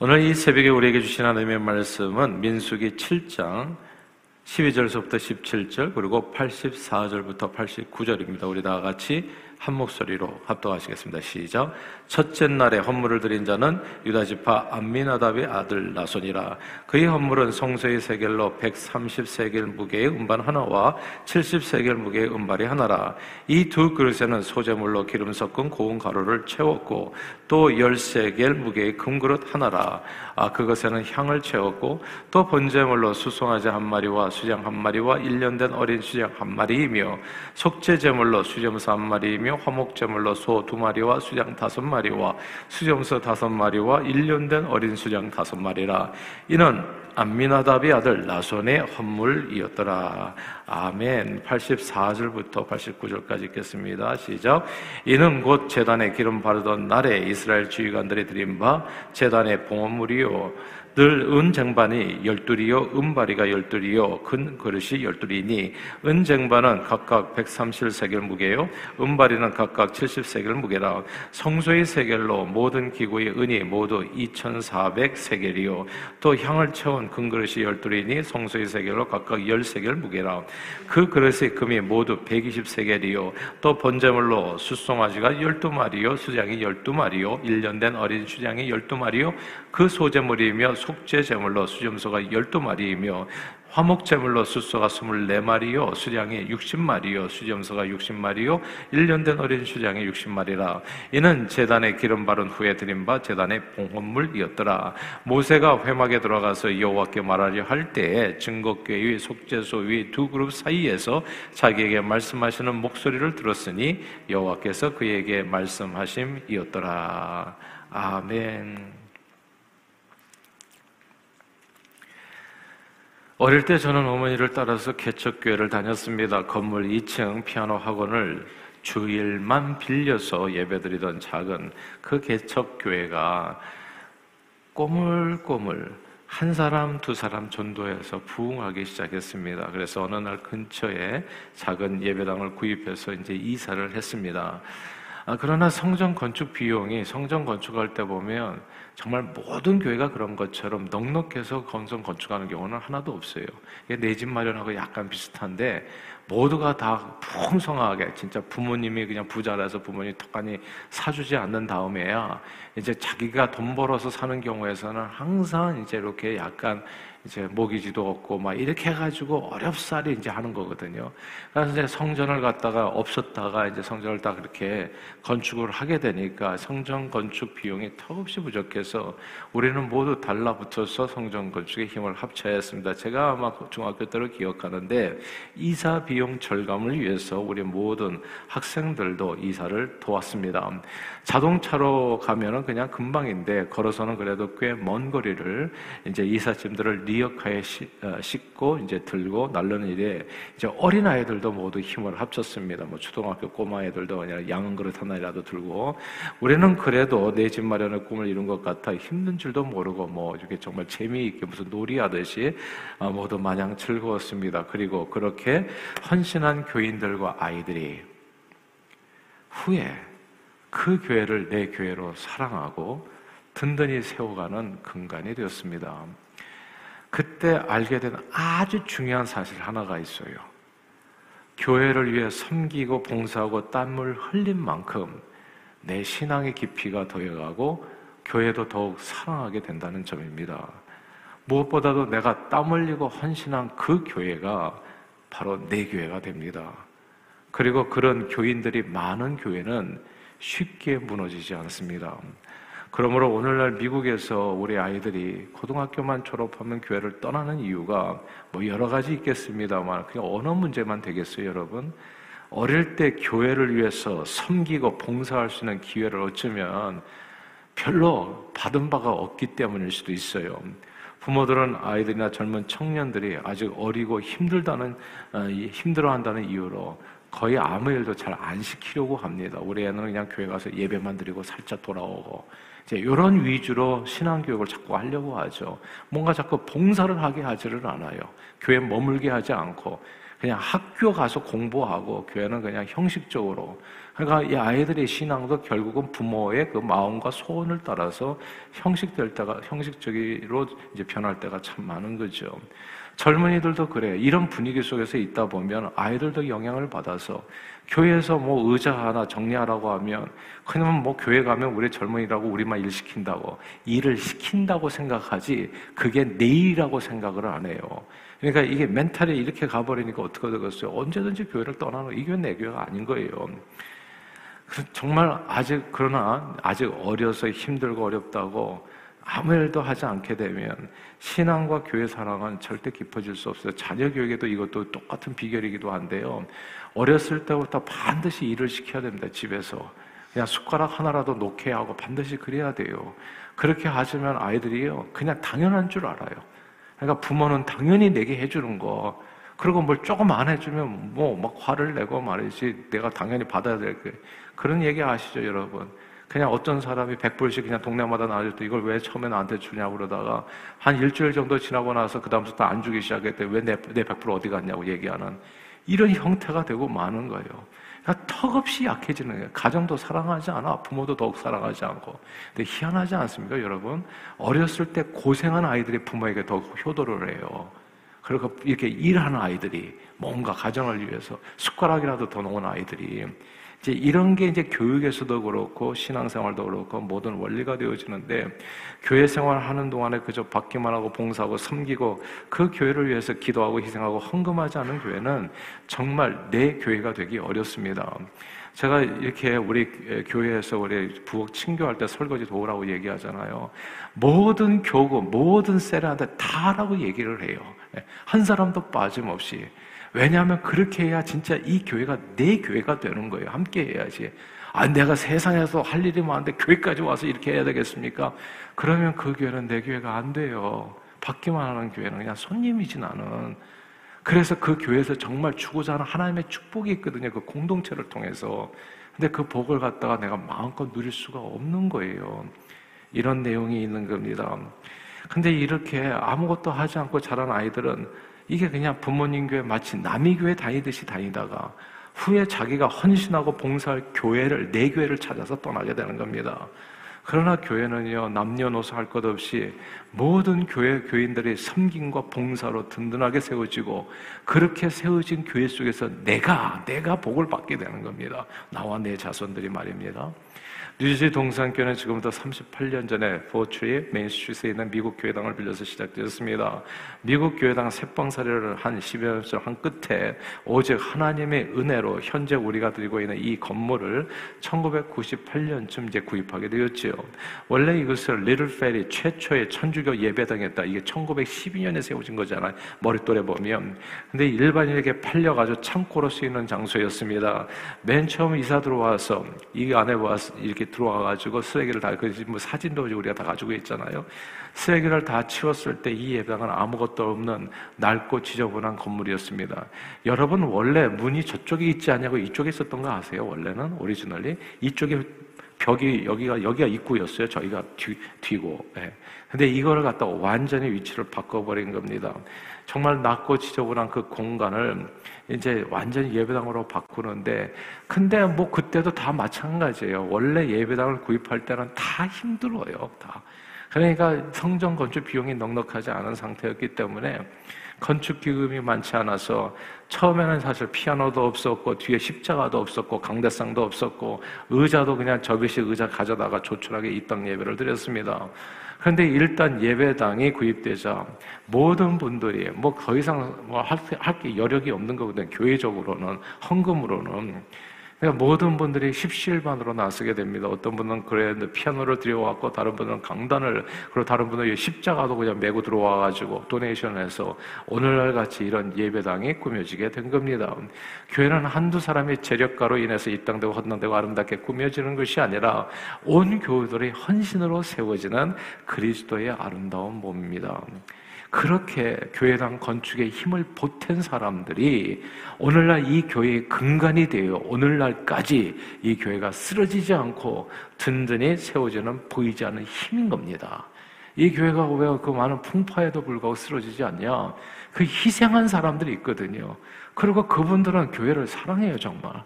오늘 이 새벽에 우리에게 주신 하나님의 말씀은 민수기 7장 12절서부터 17절 그리고 84절부터 89절입니다. 우리 다 같이 한 목소리로 합독하시겠습니다. 시작. 첫째 날에 헌물을 드린 자는 유다 지파 안미나답의 아들 나손이라. 그의 헌물은 성소의 세겔로 130세겔 무게의 음반 하나와 70세겔 무게의 음발이 하나라. 이 두 그릇에는 소재물로 기름 섞은 고운 가루를 채웠고 또 10세겔 무게의 금그릇 하나라. 아 그것에는 향을 채웠고 또 번제물로 수송아지 한 마리와 수장 한 마리와 1년 된 어린 수장 한 마리이며 속죄 제물로 수점사 한 마리이며 화목 제물로 소 두 마리와 수장 다섯 마리와 수점서 다섯 마리와 1년 된 어린 수장 다섯 마리라 이는 안미나답의 아들 나손의 헌물이었더라. 아멘. 84절부터 89절까지 읽겠습니다. 시작. 이는 곧 재단에 기름 바르던 날에 이스라엘 주의관들이 드린 바 재단의 봉헌물이요 늘 은쟁반이 열둘이요 은바리가 열둘이요 큰 그릇이 열둘이니 은쟁반은 각각 130세겔 무게요 은바리는 각각 70세겔 무게라. 성소의 세겔로 모든 기구의 은이 모두 2400세겔이요. 또 향을 채운 큰 그릇이 열둘이니 성소의 세겔로 각각 10세겔 무게라. 그 그릇의 금이 모두 120세겔이요. 또 번제물로 숫송아지가 12마리요 수장이 12마리요 1년 된 어린 수장이 12마리요. 그 소재물이며 속죄 제물로 수점소가 12마리이며 화목 제물로 숫소가 24마리요 수량이 60마리요 수점소가 60마리요 1년 된 어린 수량이 60마리라. 이는 제단에 기름 바른 후에 드린 바 제단의 봉헌물이었더라. 모세가 회막에 들어가서 여호와께 말하려 할 때에 증거궤의 속죄소 위 두 그룹 사이에서 자기에게 말씀하시는 목소리를 들었으니 여호와께서 그에게 말씀하심이었더라. 아멘 어릴 때 저는 어머니를 따라서 개척교회를 다녔습니다. 건물 2층 피아노 학원을 주일만 빌려서 예배드리던 작은 그 개척교회가 꼬물꼬물 한 사람, 두 사람 전도해서 부흥하기 시작했습니다. 그래서 어느 날 근처에 작은 예배당을 구입해서 이제 이사를 했습니다. 아, 그러나 성전 건축 비용이 성전 건축할 때 보면 정말 모든 교회가 그런 것처럼 넉넉해서 건성 건축하는 경우는 하나도 없어요. 내 집 마련하고 약간 비슷한데 모두가 다 풍성하게 진짜 부모님이 그냥 부자라서 부모님이 턱하니 사주지 않는 다음에야 이제 자기가 돈 벌어서 사는 경우에서는 항상 이제 이렇게 약간 이제 모기지도 없고 막 이렇게 해가지고 어렵사리 이제 하는 거거든요. 그래서 이제 성전을 갖다가 없었다가 이제 성전을 딱 그렇게 건축을 하게 되니까 성전 건축 비용이 턱없이 부족해서 우리는 모두 달라붙어서 성전 건축에 힘을 합쳐야 했습니다. 제가 아마 중학교 때를 기억하는데 이사 비용 절감을 위해서 우리 모든 학생들도 이사를 도왔습니다. 자동차로 가면은 그냥 금방인데 걸어서는 그래도 꽤 먼 거리를 이제 이삿짐들을 리 어카에 어, 싣고 이제 들고 날르는 일에 이제 어린 아이들도 모두 힘을 합쳤습니다. 뭐 초등학교 꼬마 애들도 그냥 양은 그릇 하나라도 들고 우리는 그래도 내 집 마련의 꿈을 이룬 것 같아 힘든 줄도 모르고 뭐 이렇게 정말 재미있게 무슨 놀이하듯이 어, 모두 마냥 즐거웠습니다. 그리고 그렇게 헌신한 교인들과 아이들이 후에 그 교회를 내 교회로 사랑하고 든든히 세워가는 근간이 되었습니다. 그때 알게 된 아주 중요한 사실 하나가 있어요. 교회를 위해 섬기고 봉사하고 땀을 흘린 만큼 내 신앙의 깊이가 더해가고 교회도 더욱 사랑하게 된다는 점입니다. 무엇보다도 내가 땀 흘리고 헌신한 그 교회가 바로 내 교회가 됩니다. 그리고 그런 교인들이 많은 교회는 쉽게 무너지지 않습니다. 그러므로 오늘날 미국에서 우리 아이들이 고등학교만 졸업하면 교회를 떠나는 이유가 뭐 여러 가지 있겠습니다만 그냥 언어 문제만 되겠어요, 여러분? 어릴 때 교회를 위해서 섬기고 봉사할 수 있는 기회를 어쩌면 별로 받은 바가 없기 때문일 수도 있어요. 부모들은 아이들이나 젊은 청년들이 아직 어리고 힘들다는 어, 힘들어한다는 이유로 거의 아무 일도 잘 안 시키려고 합니다. 우리 애는 그냥 교회 가서 예배만 드리고 살짝 돌아오고 이제 이런 위주로 신앙 교육을 자꾸 하려고 하죠. 뭔가 자꾸 봉사를 하게 하지를 않아요. 교회 머물게 하지 않고 그냥 학교 가서 공부하고 교회는 그냥 형식적으로 그러니까 이 아이들의 신앙도 결국은 부모의 그 마음과 소원을 따라서 형식될 때가 형식적으로 이제 변할 때가 참 많은 거죠. 젊은이들도 그래요. 이런 분위기 속에서 있다 보면 아이들도 영향을 받아서 교회에서 뭐 의자 하나 정리하라고 하면 그냥 뭐 교회 가면 우리 젊은이라고 우리만 일 시킨다고 일을 시킨다고 생각하지 그게 내일이라고 생각을 안 해요. 그러니까 이게 멘탈이 이렇게 가버리니까 어떻게 되겠어요? 언제든지 교회를 떠나는 이게 내 교회가 아닌 거예요. 정말 아직 그러나 아직 어려서 힘들고 어렵다고 아무 일도 하지 않게 되면 신앙과 교회 사랑은 절대 깊어질 수 없어요. 자녀 교육에도 이것도 똑같은 비결이기도 한데요. 어렸을 때부터 반드시 일을 시켜야 됩니다. 집에서 그냥 숟가락 하나라도 놓게 하고 반드시 그래야 돼요. 그렇게 하시면 아이들이요 그냥 당연한 줄 알아요. 그러니까 부모는 당연히 내게 해주는 거 그리고 뭘 조금 안 해주면 뭐 막 화를 내고 말이지 내가 당연히 받아야 될 게. 그런 얘기 아시죠, 여러분? 그냥 어떤 사람이 100불씩 그냥 동네마다 나눠줬더 이걸 왜 처음에 나한테 주냐고 그러다가 한 일주일 정도 지나고 나서 그다음부터 안 주기 시작했대. 왜내 내 100불 어디 갔냐고 얘기하는 이런 형태가 되고 많은 거예요. 그러니까 턱없이 약해지는 거예요. 가정도 사랑하지 않아. 부모도 더욱 사랑하지 않고. 근데 희한하지 않습니까, 여러분? 어렸을 때 고생한 아이들이 부모에게 더 효도를 해요. 그리고 이렇게 일하는 아이들이 뭔가 가정을 위해서 숟가락이라도 더 놓은 아이들이 이제 이런 게 이제 교육에서도 그렇고 신앙생활도 그렇고 모든 원리가 되어지는데 교회 생활하는 동안에 그저 받기만 하고 봉사하고 섬기고 그 교회를 위해서 기도하고 희생하고 헌금하지 않은 교회는 정말 내 교회가 되기 어렵습니다. 제가 이렇게 우리 교회에서 우리 부엌 친교할 때 설거지 도우라고 얘기하잖아요. 모든 교구, 모든 세례한테 다라고 얘기를 해요. 예, 한 사람도 빠짐없이. 왜냐하면 그렇게 해야 진짜 이 교회가 내 교회가 되는 거예요. 함께 해야지. 아, 내가 세상에서 할 일이 많은데 교회까지 와서 이렇게 해야 되겠습니까? 그러면 그 교회는 내 교회가 안 돼요. 받기만 하는 교회는 그냥 손님이지 나는. 그래서 그 교회에서 정말 주고자 하는 하나님의 축복이 있거든요. 그 공동체를 통해서. 근데 그 복을 갖다가 내가 마음껏 누릴 수가 없는 거예요. 이런 내용이 있는 겁니다. 근데 이렇게 아무것도 하지 않고 자란 아이들은 이게 그냥 부모님 교회 마치 남의 교회 다니듯이 다니다가 후에 자기가 헌신하고 봉사할 교회를, 내 교회를 찾아서 떠나게 되는 겁니다. 그러나 교회는요, 남녀노소 할 것 없이 모든 교회 교인들의 섬김과 봉사로 든든하게 세워지고 그렇게 세워진 교회 속에서 내가, 내가 복을 받게 되는 겁니다. 나와 내 자손들이 말입니다. 뉴저지 동산교회는 지금부터 38년 전에 포트리 메인스트리트에 있는 미국 교회당을 빌려서 시작되었습니다. 미국 교회당 셋방살이를 한 10여 년쯤 한 끝에 오직 하나님의 은혜로 현재 우리가 들고 있는 이 건물을 1998년쯤 이제 구입하게 되었지요. 원래 이곳은 리틀 페리 최초의 천주교 예배당이었다. 이게 1912년에 세워진 거잖아요. 머릿돌에 보면. 근데 일반인에게 팔려가지고 창고로 쓰이는 장소였습니다. 맨 처음 이사 들어와서 이 안에 와서 이렇게 들어와가지고 쓰레기를 다, 그뭐 사진도 우리가 다 가지고 있잖아요. 쓰레기를 다 치웠을 때 이 예배당은 아무것도 없는 낡고 지저분한 건물이었습니다. 여러분, 원래 문이 저쪽에 있지 않냐고 이쪽에 있었던 거 아세요? 원래는? 오리지널리? 이쪽에 벽이, 여기가, 여기가 입구였어요. 저희가 뒤, 뒤고. 네. 근데 이거를 갖다 완전히 위치를 바꿔버린 겁니다. 정말 낮고 지저분한 그 공간을 이제 완전히 예배당으로 바꾸는데 근데 뭐 그때도 다 마찬가지예요. 원래 예배당을 구입할 때는 다 힘들어요. 다. 그러니까 성전 건축 비용이 넉넉하지 않은 상태였기 때문에 건축 기금이 많지 않아서 처음에는 사실 피아노도 없었고 뒤에 십자가도 없었고 강대상도 없었고 의자도 그냥 접이식 의자 가져다가 조촐하게 입당 예배를 드렸습니다. 그런데 일단 예배당이 구입되자 모든 분들이 뭐 더 이상 뭐 할 게 여력이 없는 거거든요. 교회적으로는 헌금으로는 그러니까 모든 분들이 십시일반으로 나서게 됩니다. 어떤 분은 그래 피아노를 들여왔고 다른 분은 강단을 그리고 다른 분은 십자가도 그냥 메고 들어와가지고 도네이션해서 오늘날 같이 이런 예배당이 꾸며지게 된 겁니다. 교회는 한두 사람의 재력가로 인해서 입당되고 헌당되고 아름답게 꾸며지는 것이 아니라 온 교우들의 헌신으로 세워지는 그리스도의 아름다운 몸입니다. 그렇게 교회당 건축에 힘을 보탠 사람들이 오늘날 이 교회의 근간이 되어 오늘날까지 이 교회가 쓰러지지 않고 든든히 세워지는 보이지 않는 힘인 겁니다. 이 교회가 왜 그 많은 풍파에도 불구하고 쓰러지지 않냐? 그 희생한 사람들이 있거든요. 그리고 그분들은 교회를 사랑해요, 정말.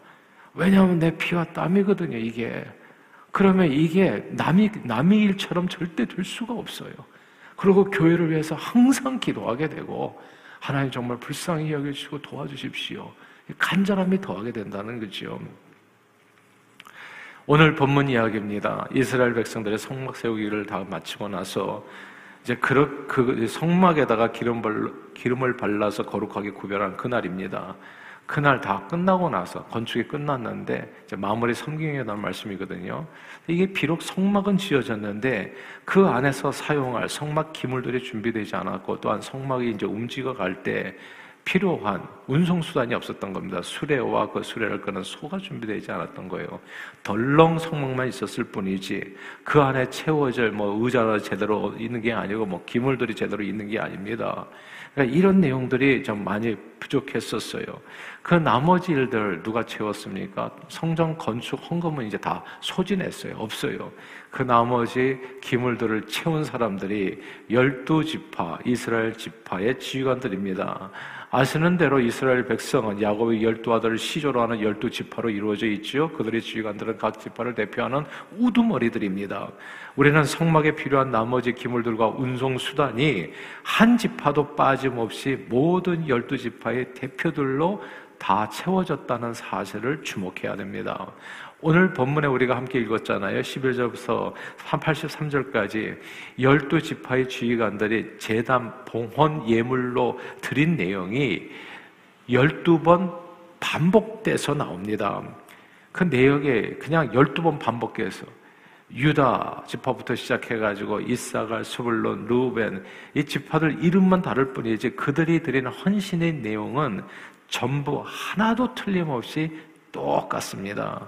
왜냐하면 내 피와 땀이거든요, 이게. 그러면 이게 남이, 남의 일처럼 절대 될 수가 없어요. 그리고 교회를 위해서 항상 기도하게 되고, 하나님 정말 불쌍히 여겨주시고 도와주십시오. 간절함이 더하게 된다는 거죠. 오늘 본문 이야기입니다. 이스라엘 백성들의 성막 세우기를 다 마치고 나서 이제 그, 그 성막에다가 기름을 발라서 거룩하게 구별한 그날입니다. 그날 다 끝나고 나서 건축이 끝났는데 이제 마무리 성경에 나온 말씀이거든요. 이게 비록 성막은 지어졌는데 그 안에서 사용할 성막 기물들이 준비되지 않았고 또한 성막이 이제 움직여 갈 때 필요한 운송 수단이 없었던 겁니다. 수레와 그 수레를 끄는 소가 준비되지 않았던 거예요. 덜렁 성막만 있었을 뿐이지 그 안에 채워질 뭐 의자가 제대로 있는 게 아니고 뭐 기물들이 제대로 있는 게 아닙니다. 그러니까 이런 내용들이 좀 많이 부족했었어요. 그 나머지 일들 누가 채웠습니까? 성전 건축 헌금은 이제 다 소진했어요. 없어요. 그 나머지 기물들을 채운 사람들이 열두 지파, 이스라엘 지파의 지휘관들입니다. 아시는 대로 이스라엘 백성은 야곱의 열두 아들을 시조로 하는 열두 지파로 이루어져 있지요. 그들의 지휘관들은 각 지파를 대표하는 우두머리들입니다. 우리는 성막에 필요한 나머지 기물들과 운송 수단이 한 지파도 빠짐없이 모든 열두 지파의 대표들로 다 채워졌다는 사실을 주목해야 됩니다. 오늘 본문에 우리가 함께 읽었잖아요. 11절부터 83절까지 열두 지파의 지휘관들이 재단 봉헌 예물로 드린 내용이 12번 반복돼서 나옵니다. 그 내용에 그냥 12번 반복해서 유다 지파부터 시작해가지고 이사갈, 수블론, 루벤 이 지파들 이름만 다를 뿐이지 그들이 드린 헌신의 내용은 전부 하나도 틀림없이 똑같습니다.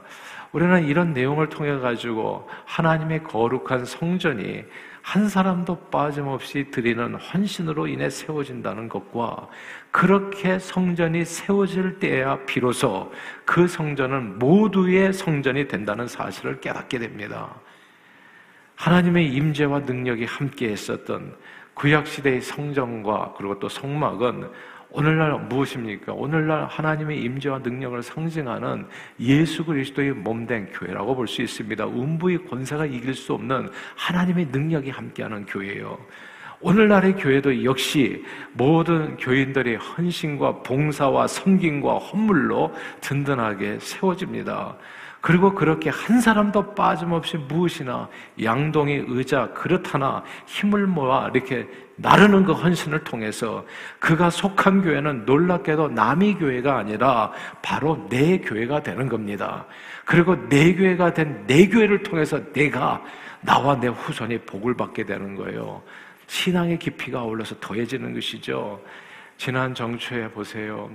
우리는 이런 내용을 통해 가지고 하나님의 거룩한 성전이 한 사람도 빠짐없이 드리는 헌신으로 인해 세워진다는 것과 그렇게 성전이 세워질 때야 비로소 그 성전은 모두의 성전이 된다는 사실을 깨닫게 됩니다. 하나님의 임재와 능력이 함께 했었던 구약 시대의 성전과 그리고 또 성막은 오늘날 무엇입니까? 오늘날 하나님의 임재와 능력을 상징하는 예수 그리스도의 몸된 교회라고 볼 수 있습니다. 음부의 권세가 이길 수 없는 하나님의 능력이 함께하는 교회예요. 오늘날의 교회도 역시 모든 교인들의 헌신과 봉사와 섬김과 헌물로 든든하게 세워집니다. 그리고 그렇게 한 사람도 빠짐없이 무엇이나 양동이 의자 그릇 하나 힘을 모아 이렇게 나르는 그 헌신을 통해서 그가 속한 교회는 놀랍게도 남의 교회가 아니라 바로 내 교회가 되는 겁니다. 그리고 내 교회가 된 내 교회를 통해서 내가 나와 내 후손이 복을 받게 되는 거예요. 신앙의 깊이가 올라서 더해지는 것이죠. 지난 정초에 보세요.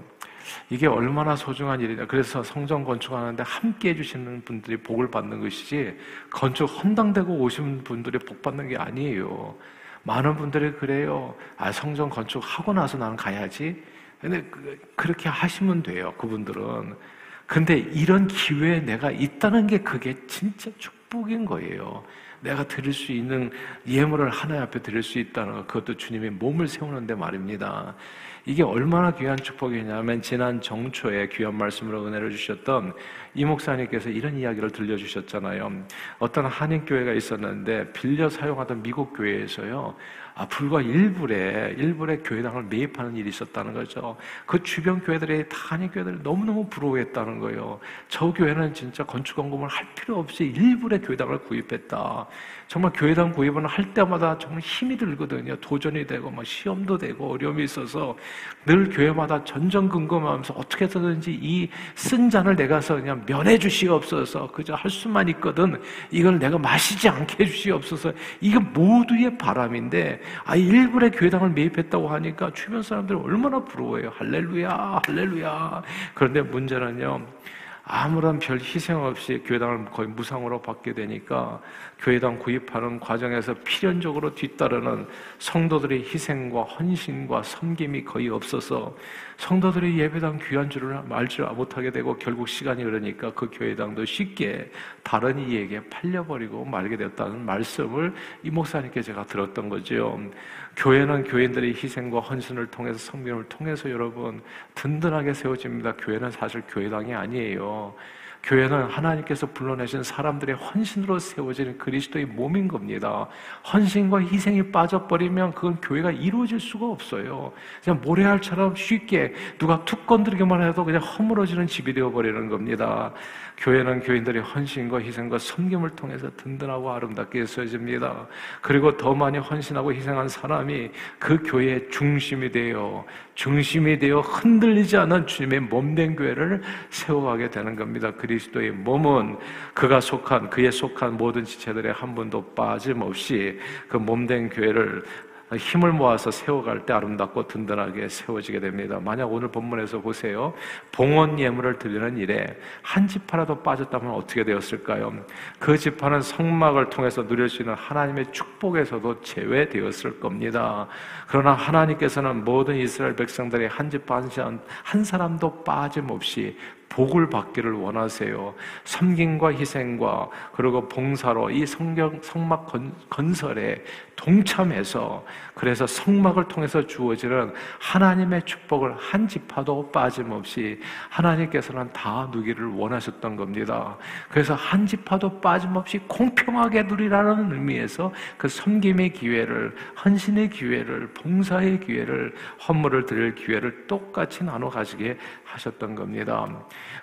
이게 얼마나 소중한 일이냐. 그래서 성전 건축하는데 함께 해주시는 분들이 복을 받는 것이지, 건축 헌당되고 오신 분들이 복 받는 게 아니에요. 많은 분들이 그래요. 아, 성전 건축하고 나서 나는 가야지. 근데 그, 렇게 하시면 돼요. 그분들은. 근데 이런 기회에 내가 있다는 게 그게 진짜 축복인 거예요. 내가 드릴 수 있는 예물을 하나님 앞에 드릴 수 있다는 것, 그것도 주님의 몸을 세우는데 말입니다. 이게 얼마나 귀한 축복이냐면 지난 정초에 귀한 말씀으로 은혜를 주셨던 이 목사님께서 이런 이야기를 들려주셨잖아요. 어떤 한인 교회가 있었는데 빌려 사용하던 미국 교회에서요. 아, 불과 일불에, 일불에 교회당을 매입하는 일이 있었다는 거죠. 그 주변 교회들이, 다한 교회들이 너무너무 부러워했다는 거예요. 저 교회는 진짜 건축원금을 할 필요 없이 일불에 교회당을 구입했다. 정말 교회당 구입은 할 때마다 정말 힘이 들거든요. 도전이 되고, 막 시험도 되고, 어려움이 있어서 늘 교회마다 전전긍긍하면서 어떻게 해서든지 이 쓴 잔을 내가서 그냥 면해 주시옵소서. 그저 할 수만 있거든. 이걸 내가 마시지 않게 해주시옵소서. 이게 모두의 바람인데, 아, 일부의 교회당을 매입했다고 하니까 주변 사람들이 얼마나 부러워해요. 할렐루야, 할렐루야. 그런데 문제는요, 아무런 별 희생 없이 교회당을 거의 무상으로 받게 되니까 교회당 구입하는 과정에서 필연적으로 뒤따르는 성도들의 희생과 헌신과 섬김이 거의 없어서 성도들이 예배당 귀한 줄을 알지 못하게 되고 결국 시간이 흐르니까 그 교회당도 쉽게 다른 이에게 팔려버리고 말게 되었다는 말씀을 이 목사님께 제가 들었던 거죠. 교회는 교인들의 희생과 헌신을 통해서 성김을 통해서 여러분 든든하게 세워집니다. 교회는 사실 교회당이 아니에요. 교회는 하나님께서 불러내신 사람들의 헌신으로 세워지는 그리스도의 몸인 겁니다. 헌신과 희생이 빠져버리면 그건 교회가 이루어질 수가 없어요. 그냥 모래알처럼 쉽게 누가 툭 건드리기만 해도 그냥 허물어지는 집이 되어버리는 겁니다. 교회는 교인들의 헌신과 희생과 섬김을 통해서 든든하고 아름답게 세워집니다. 그리고 더 많이 헌신하고 희생한 사람이 그 교회의 중심이 되어 중심이 되어 흔들리지 않은 주님의 몸된 교회를 세워가게 되는 겁니다. 그리스도의 몸은 그가 속한 그에 속한 모든 지체들의 한 분도 빠짐없이 그 몸된 교회를 힘을 모아서 세워갈 때 아름답고 든든하게 세워지게 됩니다. 만약 오늘 본문에서 보세요. 봉헌 예물을 드리는 일에 한 지파라도 빠졌다면 어떻게 되었을까요? 그 지파는 성막을 통해서 누릴 수 있는 하나님의 축복에서도 제외되었을 겁니다. 그러나 하나님께서는 모든 이스라엘 백성들의 한 지파 한 사람도 빠짐없이 복을 받기를 원하세요. 섬김과 희생과 그리고 봉사로 이 성경 성막 건, 설에 동참해서 그래서 성막을 통해서 주어지는 하나님의 축복을 한 지파도 빠짐없이 하나님께서는 다 누기를 원하셨던 겁니다. 그래서 한 지파도 빠짐없이 공평하게 누리라는 의미에서 그 섬김의 기회를 헌신의 기회를 봉사의 기회를 헌물을 드릴 기회를 똑같이 나눠 가지게 하셨던 겁니다.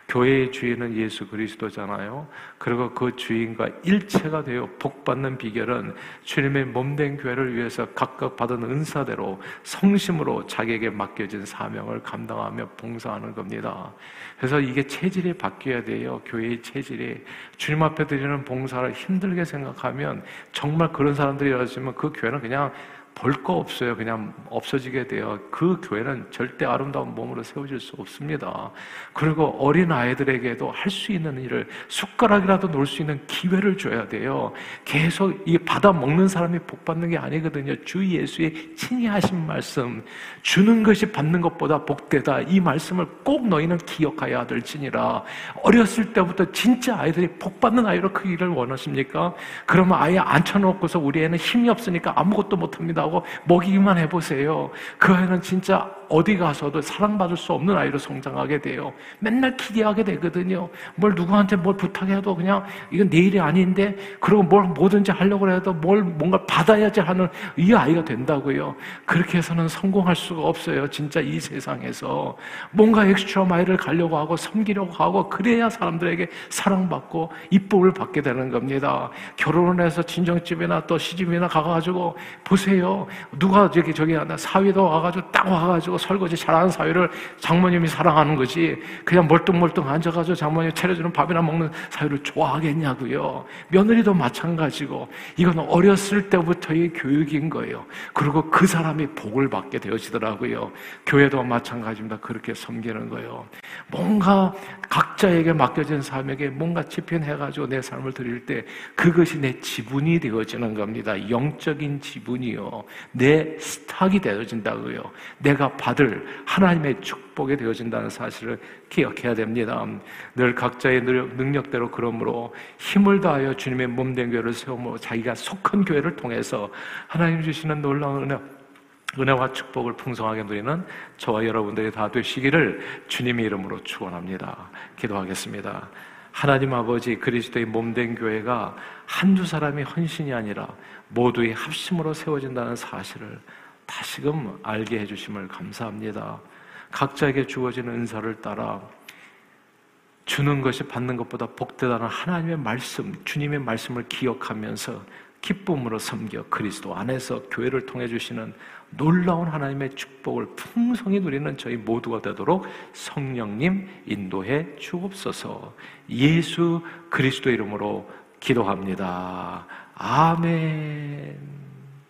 교회의 주인은 예수 그리스도잖아요. 그리고 그 주인과 일체가 되어 복받는 비결은 주님의 몸된 교회를 위해서 각각 받은 은사대로 성심으로 자기에게 맡겨진 사명을 감당하며 봉사하는 겁니다. 그래서 이게 체질이 바뀌어야 돼요. 교회의 체질이. 주님 앞에 드리는 봉사를 힘들게 생각하면 정말 그런 사람들이 있으면 그 교회는 그냥 볼 거 없어요. 그냥 없어지게 돼요. 그 교회는 절대 아름다운 몸으로 세워질 수 없습니다. 그리고 어린 아이들에게도 할 수 있는 일을 숟가락이라도 놓을 수 있는 기회를 줘야 돼요. 계속 이 받아 먹는 사람이 복 받는 게 아니거든요. 주 예수의 친히 하신 말씀, 주는 것이 받는 것보다 복되다. 이 말씀을 꼭 너희는 기억하여야 될지니라. 어렸을 때부터 진짜 아이들이 복 받는 아이로 크기를 원하십니까? 그러면 아예 앉혀놓고서 우리 애는 힘이 없으니까 아무것도 못합니다. 하고 먹이기만 해보세요. 그 아이는 진짜 어디 가서도 사랑받을 수 없는 아이로 성장하게 돼요. 맨날 기대하게 되거든요. 뭘 누구한테 뭘 부탁해도 그냥 이건 내 일이 아닌데 그리고 뭘 뭐든지 하려고 해도 뭘 뭔가 받아야지 하는 이 아이가 된다고요. 그렇게 해서는 성공할 수가 없어요. 진짜 이 세상에서 뭔가 엑스트라 마일을 가려고 하고 섬기려고 하고 그래야 사람들에게 사랑받고 이쁨을 받게 되는 겁니다. 결혼을 해서 친정집이나 또 시집이나 가가지고 보세요. 누가 저기 저기 사위도 와가지고 딱 와가지고 가지고 설거지 잘하는 사회를 장모님이 사랑하는 거지 그냥 멀뚱멀뚱 앉아가지고 장모님 차려주는 밥이나 먹는 사회를 좋아하겠냐고요. 며느리도 마찬가지고 이건 어렸을 때부터의 교육인 거예요. 그리고 그 사람이 복을 받게 되어지더라고요. 교회도 마찬가지입니다. 그렇게 섬기는 거예요. 뭔가 각자에게 맡겨진 사람에게 뭔가 집행해가지고 내 삶을 드릴 때 그것이 내 지분이 되어지는 겁니다. 영적인 지분이요. 내 스탁이 되어진다고요. 내가 받을 하나님의 축복이 되어진다는 사실을 기억해야 됩니다. 늘 각자의 능력대로 그러므로 힘을 다하여 주님의 몸된 교회를 세우며 자기가 속한 교회를 통해서 하나님 주시는 놀라운 은혜 은혜와 축복을 풍성하게 누리는 저와 여러분들이 다 되시기를 주님의 이름으로 축원합니다. 기도하겠습니다. 하나님 아버지 그리스도의 몸된 교회가 한두 사람의 헌신이 아니라 모두의 합심으로 세워진다는 사실을 다시금 알게 해주심을 감사합니다. 각자에게 주어진 은사를 따라 주는 것이 받는 것보다 복되다는 하나님의 말씀, 주님의 말씀을 기억하면서 기쁨으로 섬겨 그리스도 안에서 교회를 통해 주시는 놀라운 하나님의 축복을 풍성히 누리는 저희 모두가 되도록 성령님 인도해 주옵소서 예수 그리스도 이름으로 기도합니다. 아멘.